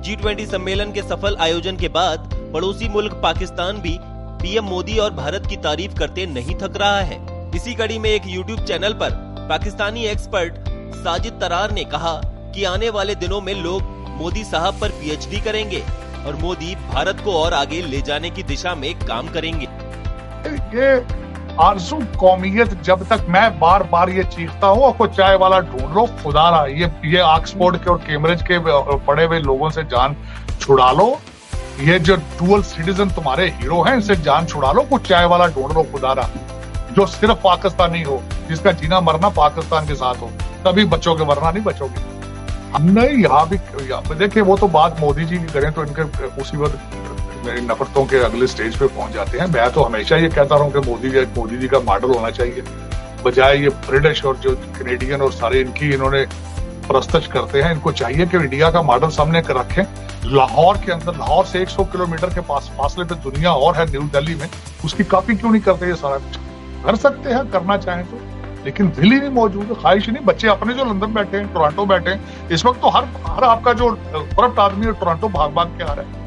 G twenty सम्मेलन के सफल आयोजन के बाद पड़ोसी मुल्क पाकिस्तान भी पीएम मोदी और भारत की तारीफ़ करते नहीं थक रहा है। इसी कड़ी में एक यूट्यूब चैनल पर पाकिस्तानी एक्सपर्ट साजिद तरार ने कहा कि आने वाले दिनों में लोग मोदी साहब पर पीएचडी करेंगे और मोदी भारत को और आगे ले जाने की दिशा में काम करेंगे। आरज़ू कौमियत जब तक मैं बार बार ये चीखता हूँ आपको चाय वाला ढूंढ लो, खुदा रहा ये ये ऑक्सफोर्ड के और कैम्ब्रिज के पढ़े हुए लोगों से जान छुड़ा लो। ये जो डुअल सिटीजन तुम्हारे हीरो हैं, इनसे जान छुड़ा लो, कुछ चाय वाला ढूंढ लो, खुदा रहा जो सिर्फ़ पाकिस्तानी हो, जिसका जीना मरना पाकिस्तान के साथ हो, तभी बचोगे, वरना नहीं बचोगे। हमने यहाँ भी देखिए, वो तो बात मोदी जी की करें तो इनके, उसी वक्त नफरतों के अगले स्टेज पे पहुँच जाते हैं। मैं तो हमेशा ये कहता रहा हूँ कि मोदी जी मोदी जी का मॉडल होना चाहिए। बजाय ये ब्रिटिश और जो कैनेडियन और सारे इनकी इन्होंने प्रस्तश करते हैं, इनको चाहिए कि इंडिया का मॉडल सामने कर रखें। लाहौर के अंदर, लाहौर से 100 किलोमीटर के पास फासले पे दुनिया और है, न्यू दिल्ली में। उसकी कॉपी क्यों नहीं करते ये सारा कुछ? कर सकते हैं, करना चाहें तो। लेकिन दिल ही नहीं मौजूद है, ख्वाहिश नहीं। बच्चे अपने जो लंदन बैठे हैं, टोरंटो बैठे हैं, इस वक्त तो हर हर आपका जो करप्ट आदमी है, टोरंटो भाग भाग के आ रहा है।